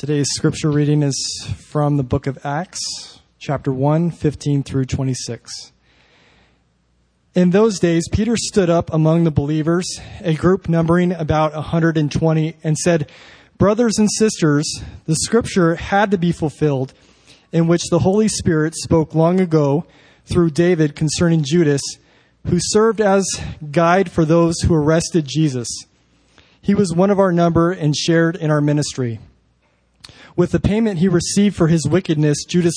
Today's scripture reading is from the book of Acts, chapter 1, 15 through 26. In those days, Peter stood up among the believers, a group numbering about 120, and said, Brothers and sisters, the scripture had to be fulfilled in which the Holy Spirit spoke long ago through David concerning Judas, who served as guide for those who arrested Jesus. He was one of our number and shared in our ministry. With the payment he received for his wickedness, Judas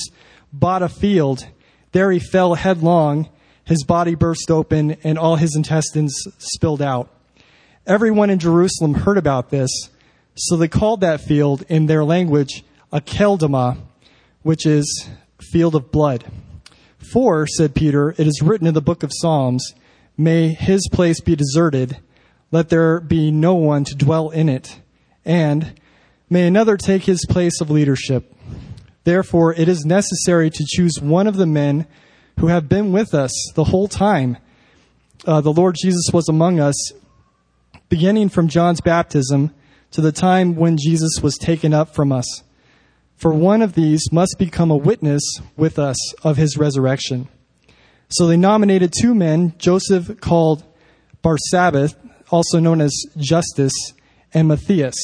bought a field. There he fell headlong. His body burst open and all his intestines spilled out. Everyone in Jerusalem heard about this, so they called that field in their language Akeldama, which is field of blood. For, said Peter, it is written in the book of Psalms, may his place be deserted, let there be no one to dwell in it, and May another take his place of leadership. Therefore, it is necessary to choose one of the men who have been with us the whole time uh, the Lord Jesus was among us, beginning from John's baptism to the time when Jesus was taken up from us. For one of these must become a witness with us of his resurrection. So they nominated two men, Joseph called Barsabbas, also known as Justus, and Matthias.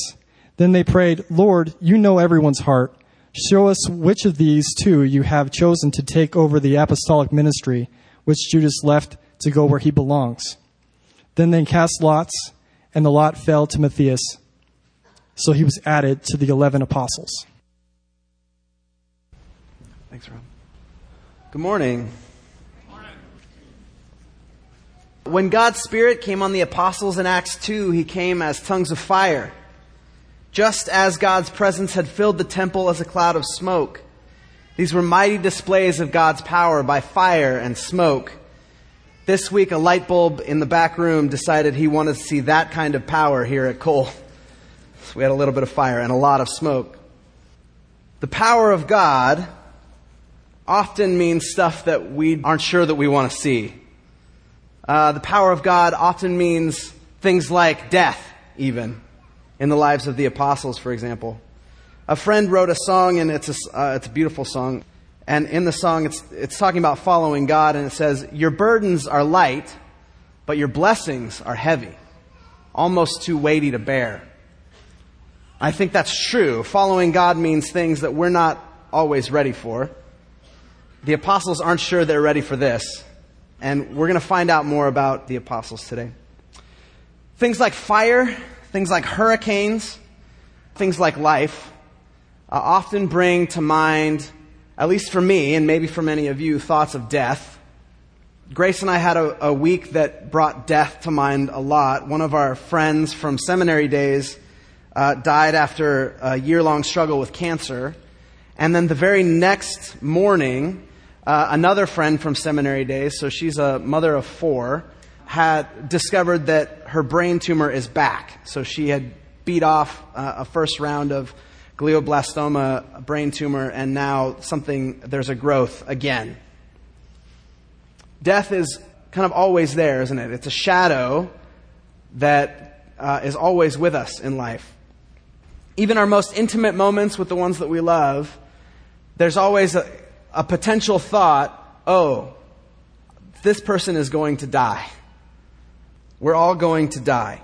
Then they prayed, Lord, you know everyone's heart. Show us which of these two you have chosen to take over the apostolic ministry, which Judas left to go where he belongs. Then they cast lots, and the lot fell to Matthias. So he was added to the eleven apostles. Thanks, Rob. Good morning. When God's Spirit came on the apostles in Acts 2, he came as tongues of fire just as God's presence had filled the temple as a cloud of smoke. These were mighty displays of God's power by fire and smoke. This week, a light bulb in the back room decided he wanted to see that kind of power here at Cole. So we had a little bit of fire and a lot of smoke. The power of God often means stuff that we aren't sure that we want to see. Uh, the power of God often means things like death, even in the lives of the apostles, for example. A friend wrote a song, and it's a, uh, it's a beautiful song. And in the song, it's, it's talking about following God, and it says, Your burdens are light, but your blessings are heavy, almost too weighty to bear. I think that's true. Following God means things that we're not always ready for. The apostles aren't sure they're ready for this. And we're going to find out more about the apostles today. Things like fire Things like hurricanes, things like life, uh, often bring to mind, at least for me, and maybe for many of you, thoughts of death. Grace and I had a, a week that brought death to mind a lot. One of our friends from seminary days uh, died after a year long struggle with cancer. And then the very next morning, uh, another friend from seminary days, so she's a mother of four, had discovered that her brain tumor is back. So she had beat off uh, a first round of glioblastoma brain tumor, and now something, there's a growth again. Death is kind of always there, isn't it? It's a shadow that uh, is always with us in life. Even our most intimate moments with the ones that we love, there's always a, a potential thought, oh, this person is going to die. We're all going to die.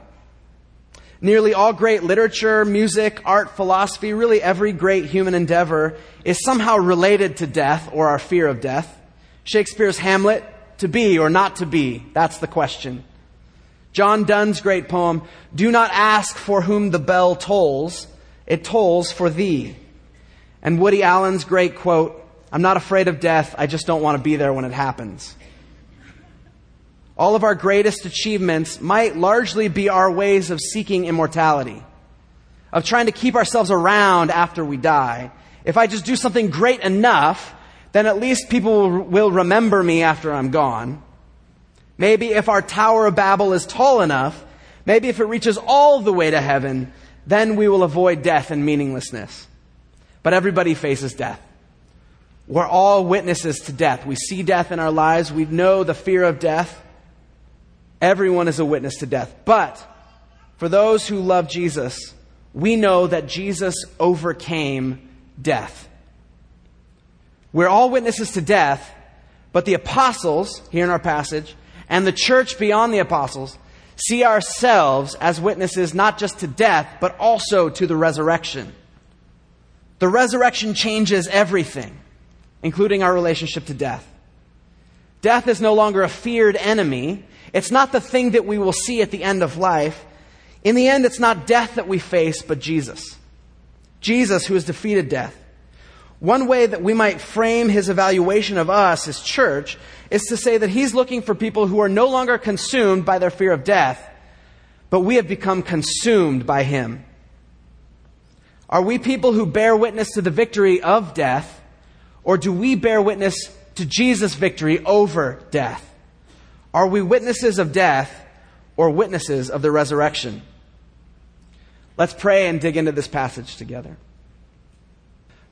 Nearly all great literature, music, art, philosophy, really every great human endeavor is somehow related to death or our fear of death. Shakespeare's Hamlet, to be or not to be, that's the question. John Donne's great poem, Do not ask for whom the bell tolls, it tolls for thee. And Woody Allen's great quote, I'm not afraid of death, I just don't want to be there when it happens. All of our greatest achievements might largely be our ways of seeking immortality, of trying to keep ourselves around after we die. If I just do something great enough, then at least people will remember me after I'm gone. Maybe if our Tower of Babel is tall enough, maybe if it reaches all the way to heaven, then we will avoid death and meaninglessness. But everybody faces death. We're all witnesses to death. We see death in our lives. We know the fear of death. Everyone is a witness to death. But for those who love Jesus, we know that Jesus overcame death. We're all witnesses to death, but the apostles, here in our passage, and the church beyond the apostles, see ourselves as witnesses not just to death, but also to the resurrection. The resurrection changes everything, including our relationship to death. Death is no longer a feared enemy. It's not the thing that we will see at the end of life. In the end, it's not death that we face, but Jesus. Jesus, who has defeated death. One way that we might frame his evaluation of us as church is to say that he's looking for people who are no longer consumed by their fear of death, but we have become consumed by him. Are we people who bear witness to the victory of death, or do we bear witness to Jesus' victory over death? Are we witnesses of death or witnesses of the resurrection? Let's pray and dig into this passage together.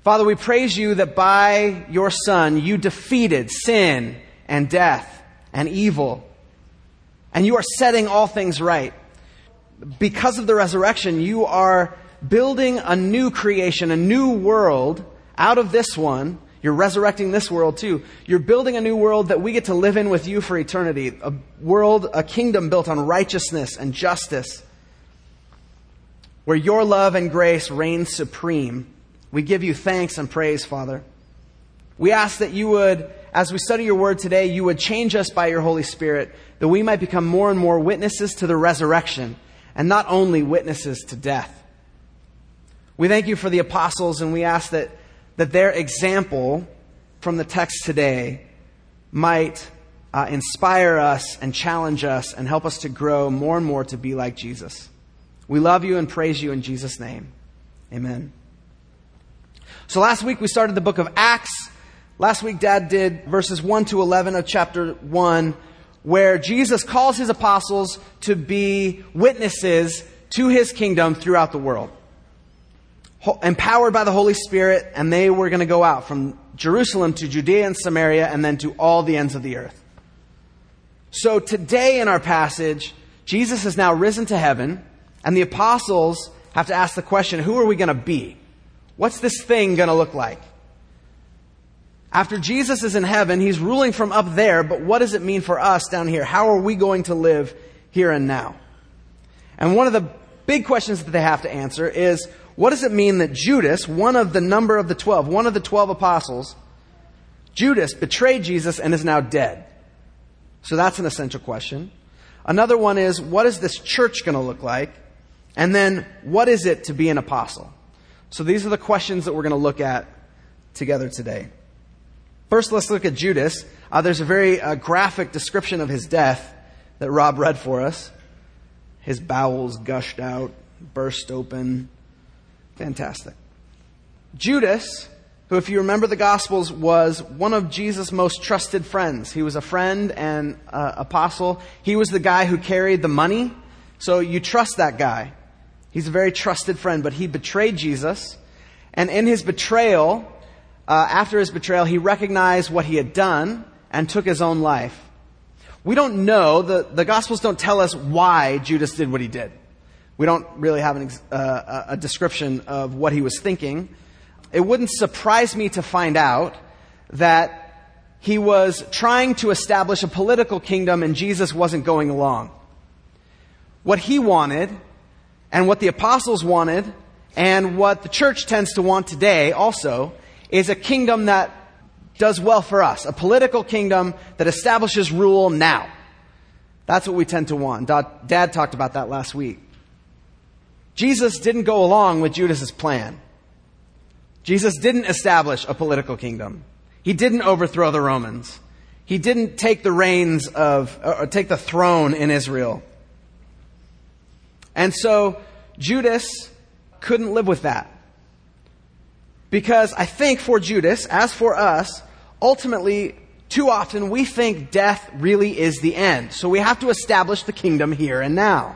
Father, we praise you that by your Son you defeated sin and death and evil, and you are setting all things right. Because of the resurrection, you are building a new creation, a new world out of this one. You're resurrecting this world too. You're building a new world that we get to live in with you for eternity. A world, a kingdom built on righteousness and justice, where your love and grace reign supreme. We give you thanks and praise, Father. We ask that you would, as we study your word today, you would change us by your Holy Spirit, that we might become more and more witnesses to the resurrection, and not only witnesses to death. We thank you for the apostles, and we ask that, that their example from the text today might uh, inspire us and challenge us and help us to grow more and more to be like Jesus. We love you and praise you in Jesus' name. Amen. So last week we started the book of Acts. Last week, Dad did verses 1 to 11 of chapter 1, where Jesus calls his apostles to be witnesses to his kingdom throughout the world empowered by the Holy Spirit, and they were going to go out from Jerusalem to Judea and Samaria and then to all the ends of the earth. So today in our passage, Jesus has now risen to heaven, and the apostles have to ask the question who are we going to be? What's this thing going to look like? After Jesus is in heaven, he's ruling from up there, but what does it mean for us down here? How are we going to live here and now? And one of the big questions that they have to answer is what does it mean that Judas, one of the number of the twelve, one of the twelve apostles, Judas betrayed Jesus and is now dead? So that's an essential question. Another one is, what is this church going to look like? And then, what is it to be an apostle? So these are the questions that we're going to look at together today. First, let's look at Judas. Uh, there's a very uh, graphic description of his death that Rob read for us. His bowels gushed out, burst open, Fantastic. Judas, who, if you remember the Gospels, was one of Jesus' most trusted friends. He was a friend and uh, apostle. He was the guy who carried the money. So you trust that guy. He's a very trusted friend, but he betrayed Jesus. And in his betrayal, uh, after his betrayal, he recognized what he had done and took his own life. We don't know, the, the Gospels don't tell us why Judas did what he did. We don't really have an, uh, a description of what he was thinking. It wouldn't surprise me to find out that he was trying to establish a political kingdom and Jesus wasn't going along. What he wanted, and what the apostles wanted, and what the church tends to want today also, is a kingdom that does well for us. A political kingdom that establishes rule now. That's what we tend to want. Dad talked about that last week. Jesus didn't go along with Judas's plan. Jesus didn't establish a political kingdom. He didn't overthrow the Romans. He didn't take the reins of, or take the throne in Israel. And so Judas couldn't live with that. Because I think for Judas, as for us, ultimately, too often we think death really is the end. So we have to establish the kingdom here and now.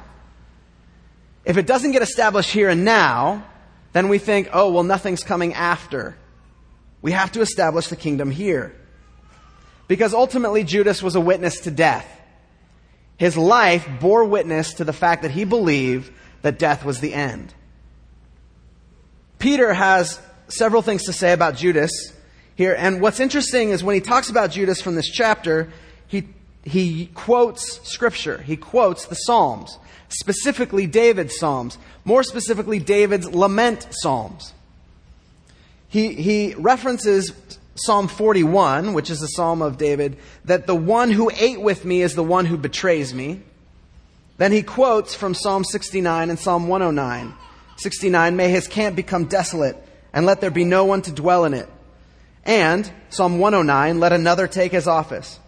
If it doesn't get established here and now, then we think, oh, well, nothing's coming after. We have to establish the kingdom here. Because ultimately, Judas was a witness to death. His life bore witness to the fact that he believed that death was the end. Peter has several things to say about Judas here. And what's interesting is when he talks about Judas from this chapter, he, quotes scripture. He quotes the Psalms, specifically David's Psalms, more specifically David's lament Psalms. He, he references Psalm 41, which is a psalm of David, that the one who ate with me is the one who betrays me. Then he quotes from Psalm 69 and Psalm 109. 69, may his camp become desolate, and let there be no one to dwell in it. And Psalm 109, let another take his office.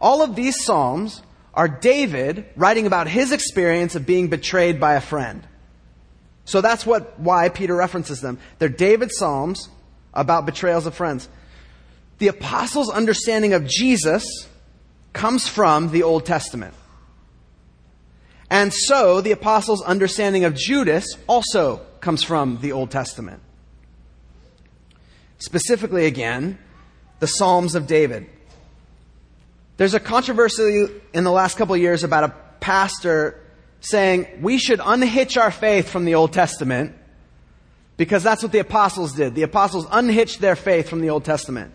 All of these psalms are David writing about his experience of being betrayed by a friend. So that's what, why Peter references them. They're David's psalms about betrayals of friends. The apostles' understanding of Jesus comes from the Old Testament. And so the apostles' understanding of Judas also comes from the Old Testament. Specifically, again, the Psalms of David. There's a controversy in the last couple of years about a pastor saying we should unhitch our faith from the Old Testament because that's what the apostles did. The apostles unhitched their faith from the Old Testament.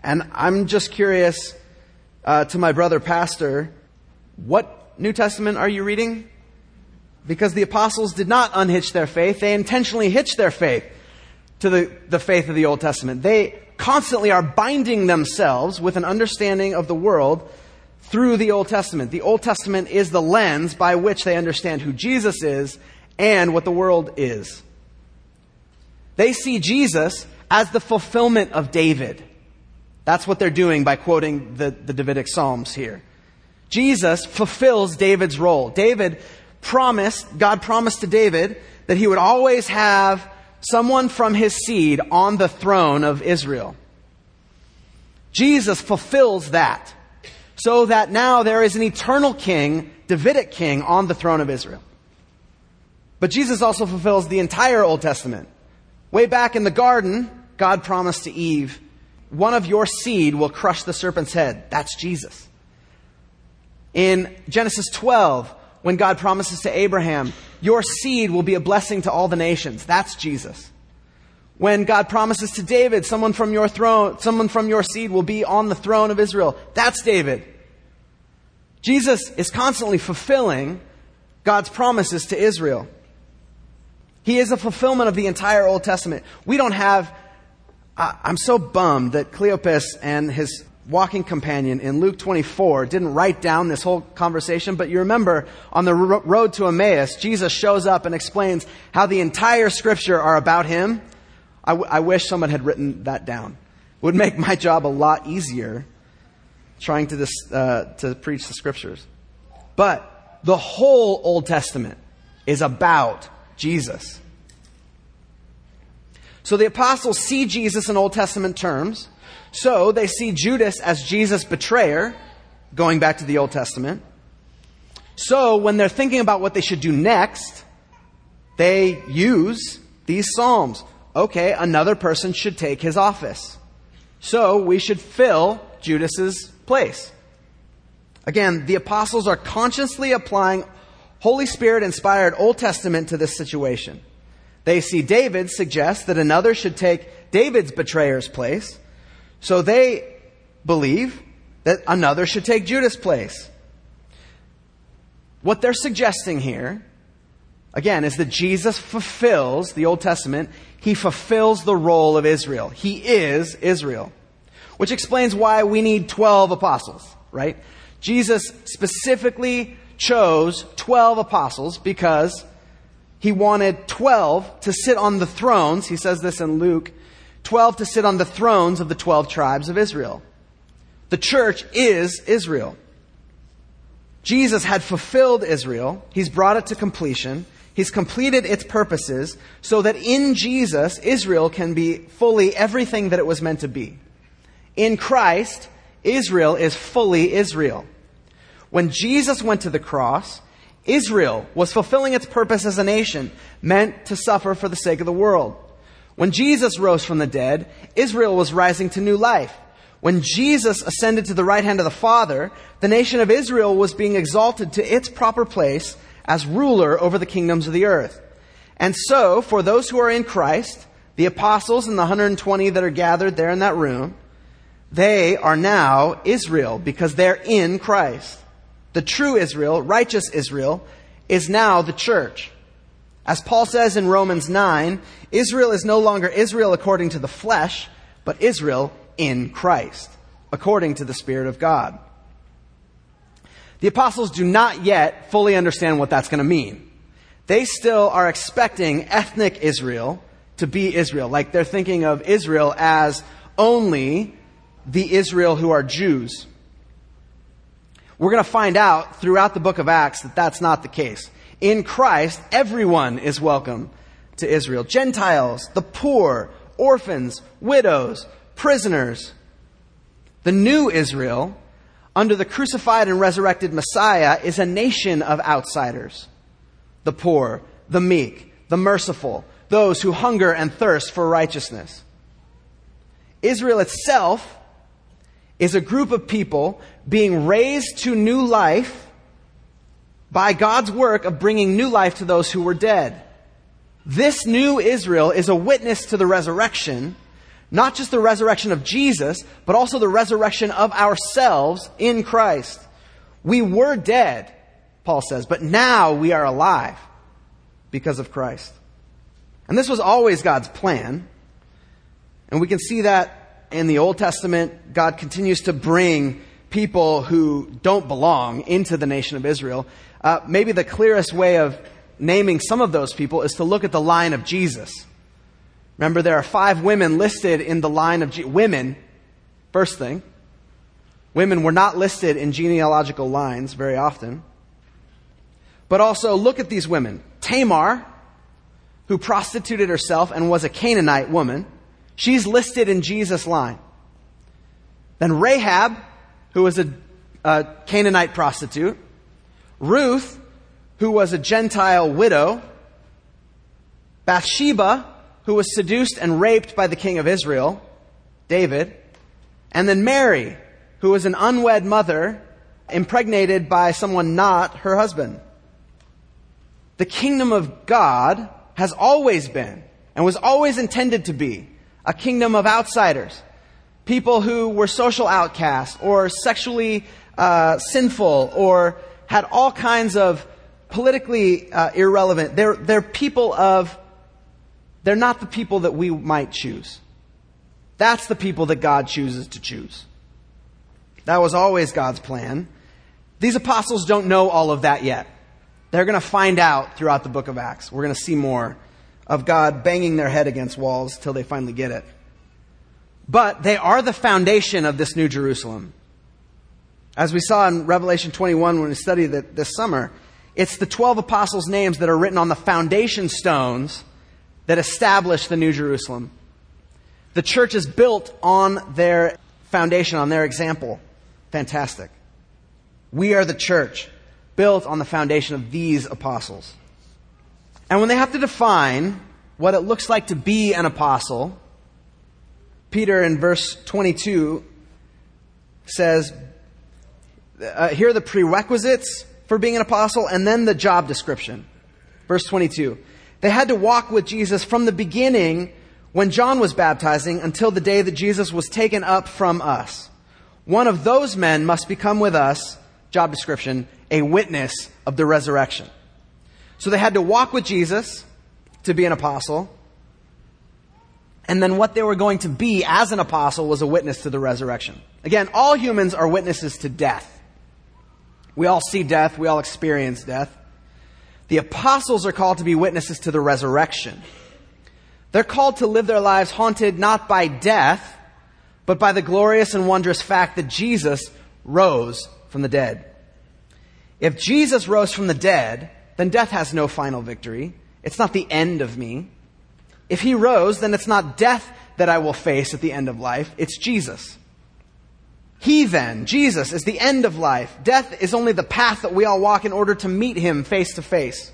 And I'm just curious uh, to my brother pastor, what New Testament are you reading? Because the apostles did not unhitch their faith, they intentionally hitched their faith to the, the faith of the Old Testament. They constantly are binding themselves with an understanding of the world through the Old Testament. The Old Testament is the lens by which they understand who Jesus is and what the world is. They see Jesus as the fulfillment of David. That's what they're doing by quoting the, the Davidic Psalms here. Jesus fulfills David's role. David promised, God promised to David that he would always have someone from his seed on the throne of Israel. Jesus fulfills that so that now there is an eternal king, Davidic king, on the throne of Israel. But Jesus also fulfills the entire Old Testament. Way back in the garden, God promised to Eve one of your seed will crush the serpent's head. That's Jesus. In Genesis 12, when God promises to Abraham, your seed will be a blessing to all the nations. That's Jesus. When God promises to David, someone from your throne, someone from your seed will be on the throne of Israel. That's David. Jesus is constantly fulfilling God's promises to Israel. He is a fulfillment of the entire Old Testament. We don't have I'm so bummed that Cleopas and his walking companion in Luke 24 didn't write down this whole conversation, but you remember on the road to Emmaus, Jesus shows up and explains how the entire scripture are about him. I, w- I wish someone had written that down. Would make my job a lot easier trying to, uh, to preach the scriptures. But the whole Old Testament is about Jesus. So the apostles see Jesus in Old Testament terms. So they see Judas as Jesus' betrayer, going back to the Old Testament. So when they're thinking about what they should do next, they use these Psalms. Okay, another person should take his office. So we should fill Judas's place. Again, the apostles are consciously applying Holy Spirit inspired Old Testament to this situation. They see David suggest that another should take David's betrayer's place. So they believe that another should take Judas' place. What they're suggesting here, again, is that Jesus fulfills the Old Testament. He fulfills the role of Israel. He is Israel. Which explains why we need 12 apostles, right? Jesus specifically chose 12 apostles because he wanted 12 to sit on the thrones. He says this in Luke 12 to sit on the thrones of the 12 tribes of Israel. The church is Israel. Jesus had fulfilled Israel. He's brought it to completion. He's completed its purposes so that in Jesus, Israel can be fully everything that it was meant to be. In Christ, Israel is fully Israel. When Jesus went to the cross, Israel was fulfilling its purpose as a nation, meant to suffer for the sake of the world. When Jesus rose from the dead, Israel was rising to new life. When Jesus ascended to the right hand of the Father, the nation of Israel was being exalted to its proper place as ruler over the kingdoms of the earth. And so, for those who are in Christ, The apostles and the 120 that are gathered there in that room, they are now Israel because they're in Christ. The true Israel, righteous Israel, is now the church. As Paul says in Romans 9, Israel is no longer Israel according to the flesh, but Israel in Christ, according to the Spirit of God. The apostles do not yet fully understand what that's going to mean. They still are expecting ethnic Israel to be Israel. Like they're thinking of Israel as only the Israel who are Jews. We're going to find out throughout the book of Acts that that's not the case. In Christ, everyone is welcome to Israel. Gentiles, the poor, orphans, widows, prisoners. The new Israel, under the crucified and resurrected Messiah, is a nation of outsiders. The poor, the meek, the merciful, those who hunger and thirst for righteousness. Israel itself is a group of people being raised to new life by God's work of bringing new life to those who were dead. This new Israel is a witness to the resurrection, not just the resurrection of Jesus, but also the resurrection of ourselves in Christ. We were dead, Paul says, but now we are alive because of Christ. And this was always God's plan. And we can see that in the Old Testament, God continues to bring people who don't belong into the nation of Israel. Uh, maybe the clearest way of naming some of those people is to look at the line of Jesus. Remember, there are five women listed in the line of Je- women. First thing, women were not listed in genealogical lines very often. But also, look at these women. Tamar, who prostituted herself and was a Canaanite woman, she's listed in Jesus' line. Then Rahab, who was a, a Canaanite prostitute. Ruth, who was a Gentile widow. Bathsheba, who was seduced and raped by the king of Israel, David. And then Mary, who was an unwed mother, impregnated by someone not her husband. The kingdom of God has always been and was always intended to be a kingdom of outsiders. People who were social outcasts or sexually uh, sinful or had all kinds of politically uh, irrelevant. They're, they're people of, they're not the people that we might choose. That's the people that God chooses to choose. That was always God's plan. These apostles don't know all of that yet. They're going to find out throughout the book of Acts. We're going to see more of God banging their head against walls till they finally get it. But they are the foundation of this new Jerusalem. As we saw in Revelation 21 when we studied it this summer, it's the 12 apostles' names that are written on the foundation stones that establish the New Jerusalem. The church is built on their foundation, on their example. Fantastic. We are the church built on the foundation of these apostles. And when they have to define what it looks like to be an apostle, Peter in verse 22 says, uh, here are the prerequisites for being an apostle and then the job description. Verse 22. They had to walk with Jesus from the beginning when John was baptizing until the day that Jesus was taken up from us. One of those men must become with us, job description, a witness of the resurrection. So they had to walk with Jesus to be an apostle. And then what they were going to be as an apostle was a witness to the resurrection. Again, all humans are witnesses to death. We all see death, we all experience death. The apostles are called to be witnesses to the resurrection. They're called to live their lives haunted not by death, but by the glorious and wondrous fact that Jesus rose from the dead. If Jesus rose from the dead, then death has no final victory. It's not the end of me. If he rose, then it's not death that I will face at the end of life, it's Jesus. He then, Jesus, is the end of life. Death is only the path that we all walk in order to meet him face to face.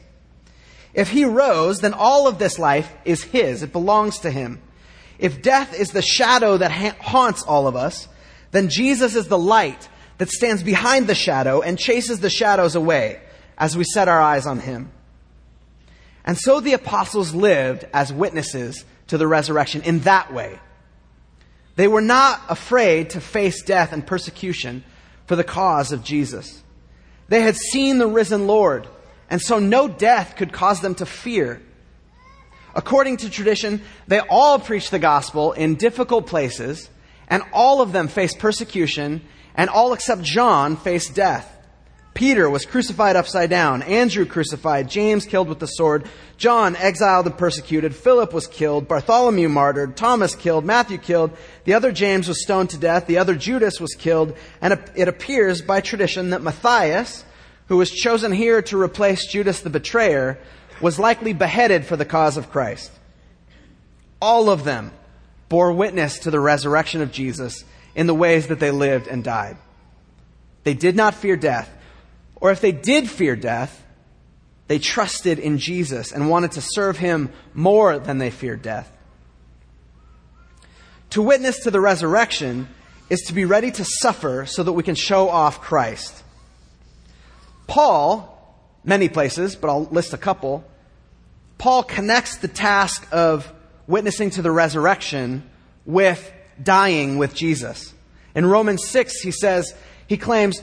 If he rose, then all of this life is his. It belongs to him. If death is the shadow that ha- haunts all of us, then Jesus is the light that stands behind the shadow and chases the shadows away as we set our eyes on him. And so the apostles lived as witnesses to the resurrection in that way. They were not afraid to face death and persecution for the cause of Jesus. They had seen the risen Lord, and so no death could cause them to fear. According to tradition, they all preached the gospel in difficult places, and all of them faced persecution, and all except John faced death. Peter was crucified upside down, Andrew crucified, James killed with the sword, John exiled and persecuted, Philip was killed, Bartholomew martyred, Thomas killed, Matthew killed, the other James was stoned to death, the other Judas was killed, and it appears by tradition that Matthias, who was chosen here to replace Judas the betrayer, was likely beheaded for the cause of Christ. All of them bore witness to the resurrection of Jesus in the ways that they lived and died. They did not fear death or if they did fear death, they trusted in Jesus and wanted to serve him more than they feared death. To witness to the resurrection is to be ready to suffer so that we can show off Christ. Paul, many places, but I'll list a couple, Paul connects the task of witnessing to the resurrection with dying with Jesus. In Romans 6, he says, he claims,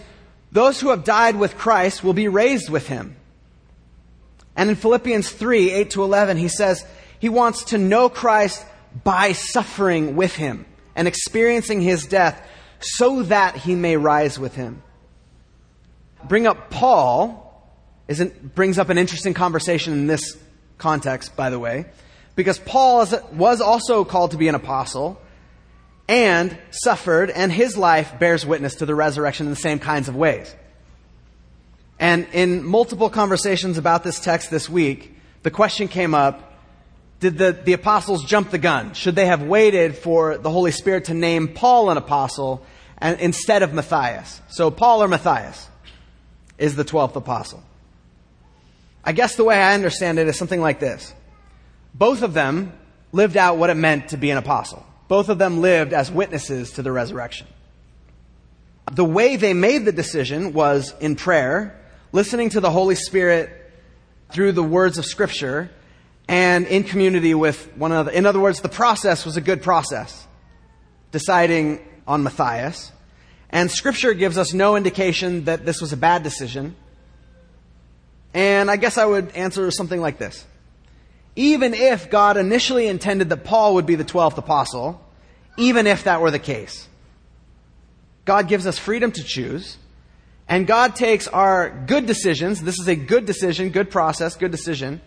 those who have died with Christ will be raised with him. And in Philippians 3 8 to 11, he says he wants to know Christ by suffering with him and experiencing his death so that he may rise with him. Bring up Paul isn't, brings up an interesting conversation in this context, by the way, because Paul was also called to be an apostle and suffered, and his life bears witness to the resurrection in the same kinds of ways. And in multiple conversations about this text this week, the question came up did the, the apostles jump the gun? Should they have waited for the Holy Spirit to name Paul an apostle and, instead of Matthias? So, Paul or Matthias is the 12th apostle. I guess the way I understand it is something like this both of them lived out what it meant to be an apostle. Both of them lived as witnesses to the resurrection. The way they made the decision was in prayer, listening to the Holy Spirit through the words of Scripture, and in community with one another. In other words, the process was a good process, deciding on Matthias. And Scripture gives us no indication that this was a bad decision. And I guess I would answer something like this even if God initially intended that Paul would be the 12th apostle, even if that were the case. God gives us freedom to choose, and God takes our good decisions, this is a good decision, good process, good decision,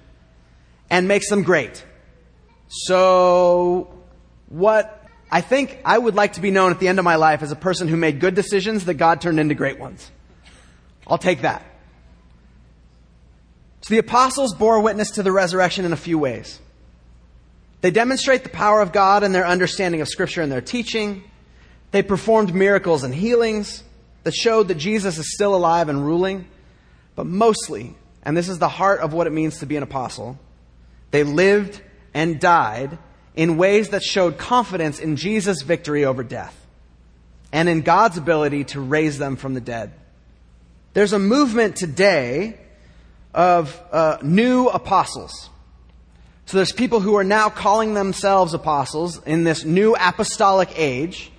and makes them great. So, what I think I would like to be known at the end of my life as a person who made good decisions that God turned into great ones. I'll take that. So the apostles bore witness to the resurrection in a few ways. They demonstrate the power of God in their understanding of Scripture and their teaching. They performed miracles and healings that showed that Jesus is still alive and ruling. But mostly, and this is the heart of what it means to be an apostle, they lived and died in ways that showed confidence in Jesus' victory over death and in God's ability to raise them from the dead. There's a movement today of uh, new apostles. So there's people who are now calling themselves apostles in this new apostolic age.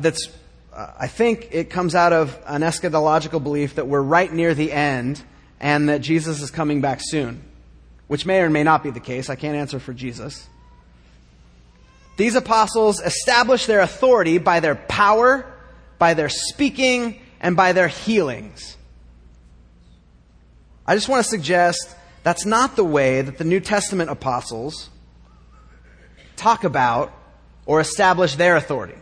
That's, uh, I think it comes out of an eschatological belief that we're right near the end and that Jesus is coming back soon, which may or may not be the case. I can't answer for Jesus. These apostles establish their authority by their power, by their speaking, and by their healings. I just want to suggest that's not the way that the New Testament apostles talk about or establish their authority.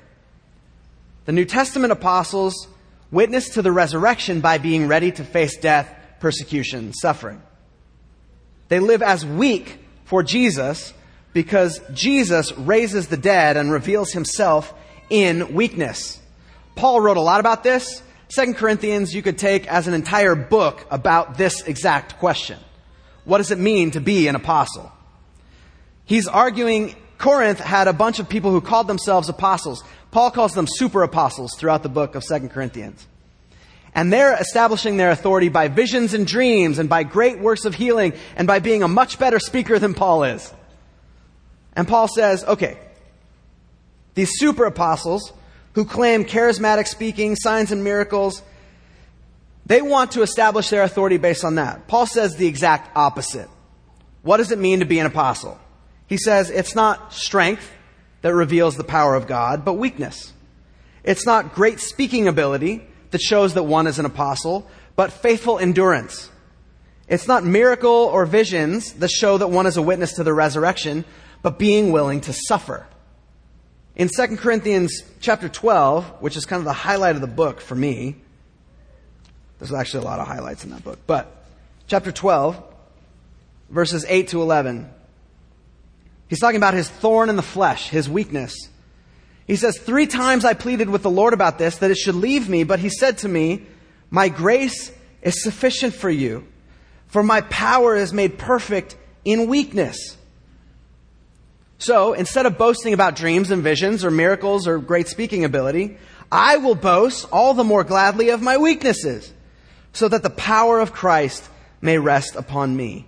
The New Testament apostles witness to the resurrection by being ready to face death, persecution, suffering. They live as weak for Jesus because Jesus raises the dead and reveals himself in weakness. Paul wrote a lot about this Second Corinthians you could take as an entire book about this exact question. What does it mean to be an apostle? He's arguing Corinth had a bunch of people who called themselves apostles. Paul calls them super apostles throughout the book of Second Corinthians. And they're establishing their authority by visions and dreams and by great works of healing and by being a much better speaker than Paul is. And Paul says, okay, these super apostles who claim charismatic speaking, signs and miracles, they want to establish their authority based on that. Paul says the exact opposite. What does it mean to be an apostle? He says it's not strength that reveals the power of God, but weakness. It's not great speaking ability that shows that one is an apostle, but faithful endurance. It's not miracle or visions that show that one is a witness to the resurrection, but being willing to suffer. In 2 Corinthians chapter 12, which is kind of the highlight of the book for me, there's actually a lot of highlights in that book. But chapter 12, verses 8 to 11. He's talking about his thorn in the flesh, his weakness. He says, Three times I pleaded with the Lord about this, that it should leave me, but he said to me, My grace is sufficient for you, for my power is made perfect in weakness. So, instead of boasting about dreams and visions or miracles or great speaking ability, I will boast all the more gladly of my weaknesses so that the power of Christ may rest upon me.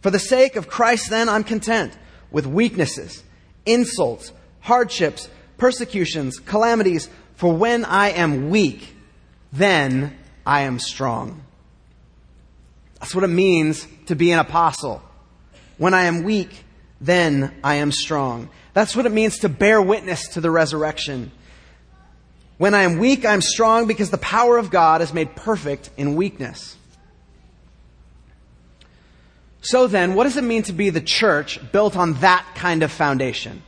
For the sake of Christ, then, I'm content with weaknesses, insults, hardships, persecutions, calamities, for when I am weak, then I am strong. That's what it means to be an apostle. When I am weak, then I am strong. That's what it means to bear witness to the resurrection. When I am weak, I am strong because the power of God is made perfect in weakness. So then, what does it mean to be the church built on that kind of foundation?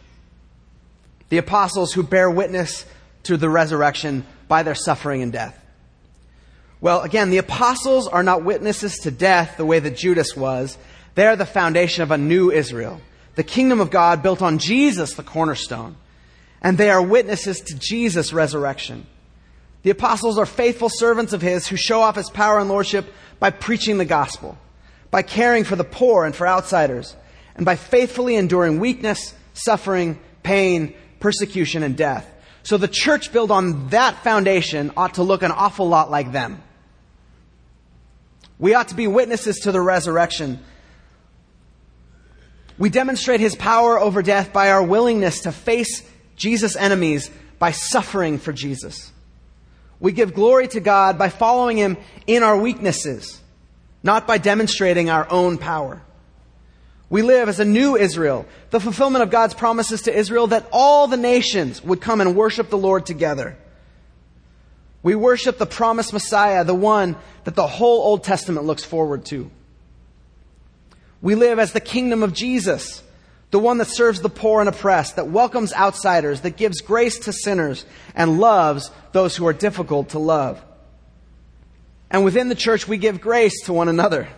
The apostles who bear witness to the resurrection by their suffering and death. Well, again, the apostles are not witnesses to death the way that Judas was. They are the foundation of a new Israel, the kingdom of God built on Jesus, the cornerstone and they are witnesses to Jesus' resurrection. The apostles are faithful servants of His who show off His power and lordship by preaching the gospel, by caring for the poor and for outsiders, and by faithfully enduring weakness, suffering, pain, persecution, and death. So the church built on that foundation ought to look an awful lot like them. We ought to be witnesses to the resurrection. We demonstrate his power over death by our willingness to face Jesus' enemies by suffering for Jesus. We give glory to God by following Him in our weaknesses, not by demonstrating our own power. We live as a new Israel, the fulfillment of God's promises to Israel that all the nations would come and worship the Lord together. We worship the promised Messiah, the one that the whole Old Testament looks forward to. We live as the kingdom of Jesus, the one that serves the poor and oppressed, that welcomes outsiders, that gives grace to sinners, and loves those who are difficult to love. And within the church, we give grace to one another.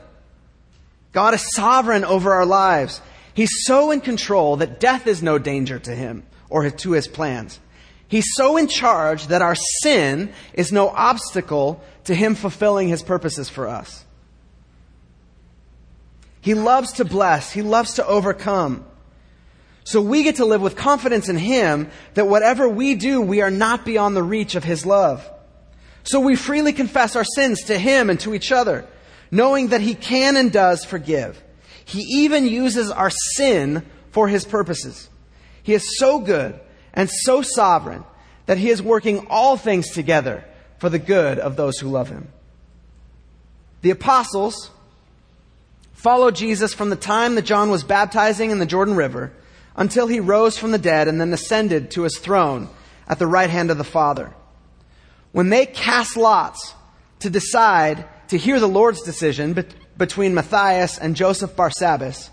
God is sovereign over our lives. He's so in control that death is no danger to him or to his plans. He's so in charge that our sin is no obstacle to him fulfilling his purposes for us. He loves to bless. He loves to overcome. So we get to live with confidence in Him that whatever we do, we are not beyond the reach of His love. So we freely confess our sins to Him and to each other, knowing that He can and does forgive. He even uses our sin for His purposes. He is so good and so sovereign that He is working all things together for the good of those who love Him. The apostles followed Jesus from the time that John was baptizing in the Jordan River until he rose from the dead and then ascended to his throne at the right hand of the Father. When they cast lots to decide to hear the Lord's decision be- between Matthias and Joseph Barsabbas,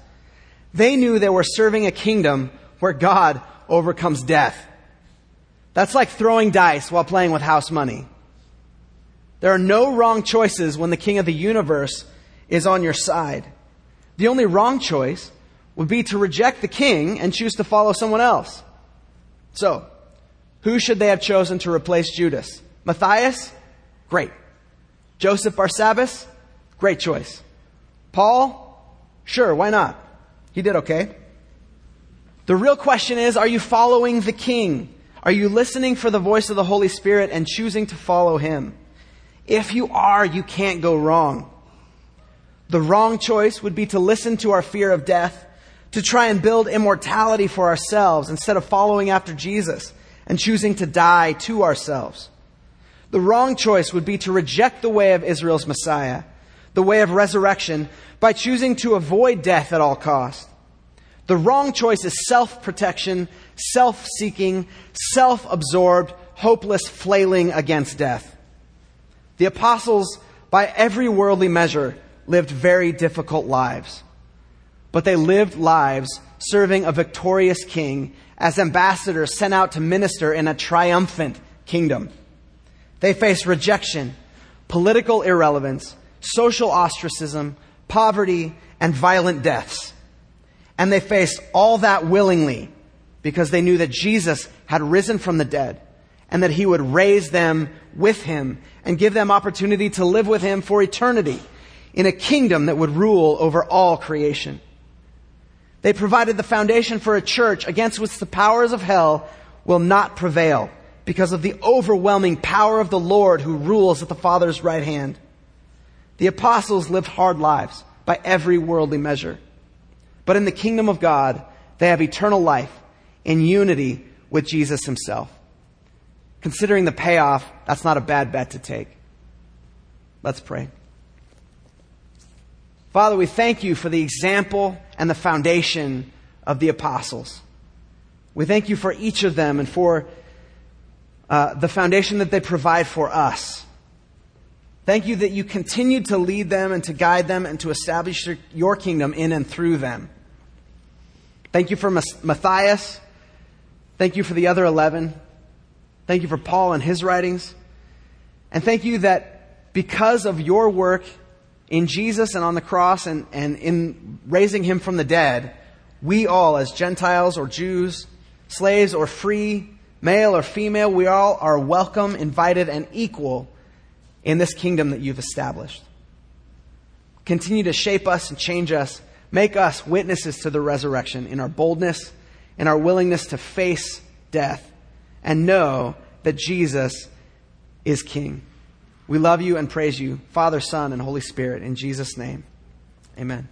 they knew they were serving a kingdom where God overcomes death. That's like throwing dice while playing with house money. There are no wrong choices when the king of the universe is on your side. The only wrong choice would be to reject the king and choose to follow someone else. So, who should they have chosen to replace Judas? Matthias? Great. Joseph Barsabbas? Great choice. Paul? Sure, why not? He did okay. The real question is, are you following the king? Are you listening for the voice of the Holy Spirit and choosing to follow him? If you are, you can't go wrong. The wrong choice would be to listen to our fear of death, to try and build immortality for ourselves instead of following after Jesus and choosing to die to ourselves. The wrong choice would be to reject the way of Israel's Messiah, the way of resurrection, by choosing to avoid death at all cost. The wrong choice is self protection, self seeking, self absorbed, hopeless flailing against death. The apostles, by every worldly measure, lived very difficult lives. But they lived lives serving a victorious king as ambassadors sent out to minister in a triumphant kingdom. They faced rejection, political irrelevance, social ostracism, poverty, and violent deaths. And they faced all that willingly because they knew that Jesus had risen from the dead and that he would raise them with him and give them opportunity to live with him for eternity in a kingdom that would rule over all creation. They provided the foundation for a church against which the powers of hell will not prevail because of the overwhelming power of the Lord who rules at the Father's right hand. The apostles lived hard lives by every worldly measure. But in the kingdom of God, they have eternal life in unity with Jesus himself. Considering the payoff, that's not a bad bet to take. Let's pray. Father, we thank you for the example and the foundation of the apostles. We thank you for each of them and for uh, the foundation that they provide for us. Thank you that you continue to lead them and to guide them and to establish your kingdom in and through them. Thank you for Matthias. Thank you for the other 11. Thank you for Paul and his writings. And thank you that because of your work in Jesus and on the cross and, and in raising him from the dead, we all, as Gentiles or Jews, slaves or free, male or female, we all are welcome, invited, and equal in this kingdom that you've established. Continue to shape us and change us. Make us witnesses to the resurrection in our boldness, in our willingness to face death, and know that Jesus is King. We love you and praise you, Father, Son, and Holy Spirit, in Jesus' name. Amen.